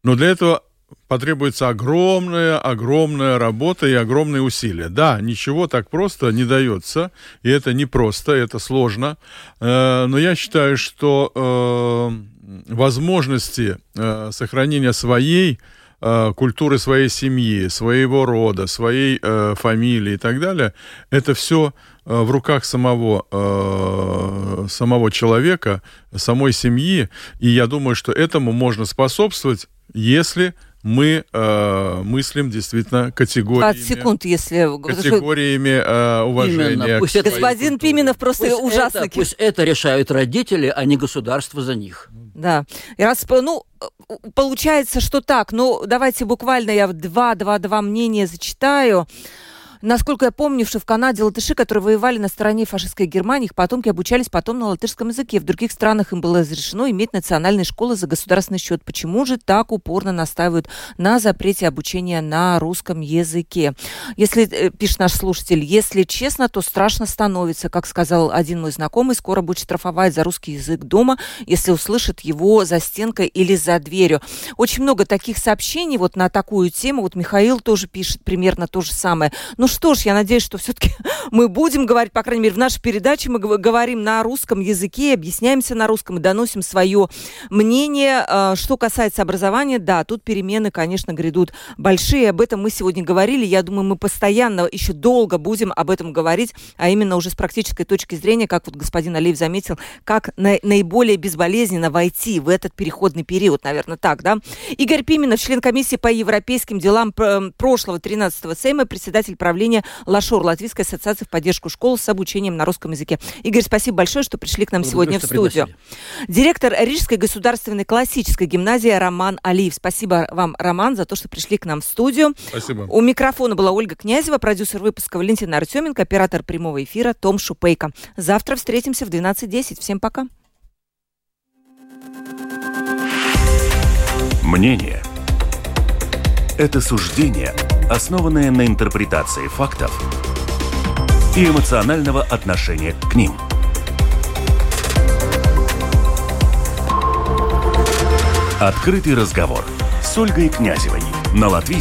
Но для этого потребуется огромная, огромная работа и огромные усилия. Да, ничего так просто не дается, и это не просто, это сложно. Э, но я считаю, что э, возможности э, сохранения своей э, культуры своей семьи, своего рода, своей э, фамилии и так далее, это все э, в руках самого, э, самого человека, самой семьи. И я думаю, что этому можно способствовать, если мы э, мыслим действительно категориями... 20 секунд, если... Категориями э, уважения. Именно. Пусть это, господин Пименов просто пусть ужасно... Это, пусть это решают родители, а не государство за них. Да. И раз, ну, получается, что так. Ну, давайте буквально я два-два-два мнения зачитаю. Насколько я помню, что в Канаде латыши, которые воевали на стороне фашистской Германии, их потомки обучались потом на латышском языке. В других странах им было разрешено иметь национальные школы за государственный счет. Почему же так упорно настаивают на запрете обучения на русском языке? Если, э, пишет наш слушатель, если честно, то страшно становится. Как сказал один мой знакомый, скоро будет штрафовать за русский язык дома, если услышит его за стенкой или за дверью. Очень много таких сообщений вот на такую тему. Вот Михаил тоже пишет примерно то же самое. Ну что ж, я надеюсь, что все-таки мы будем говорить, по крайней мере, в нашей передаче мы говорим на русском языке, объясняемся на русском и доносим свое мнение. А, что касается образования, да, тут перемены, конечно, грядут большие. Об этом мы сегодня говорили. Я думаю, мы постоянно еще долго будем об этом говорить, а именно уже с практической точки зрения, как вот господин Алиев заметил, как на, наиболее безболезненно войти в этот переходный период, наверное, так, да. Игорь Пименов, член комиссии по европейским делам прошлого 13-го Сейма, председатель правления правления Лашор, Латвийской ассоциации в поддержку школ с обучением на русском языке. Игорь, спасибо большое, что пришли к нам Благодарю, сегодня в студию. Пригласили. Директор Рижской государственной классической гимназии Роман Алиев. Спасибо вам, Роман, за то, что пришли к нам в студию. Спасибо. У микрофона была Ольга Князева, продюсер выпуска Валентина Артеменко, оператор прямого эфира Том Шупейко. Завтра встретимся в 12.10. Всем пока. Мнение – это суждение – основанное на интерпретации фактов и эмоционального отношения к ним. Открытый разговор с Ольгой Князевой на Латвийском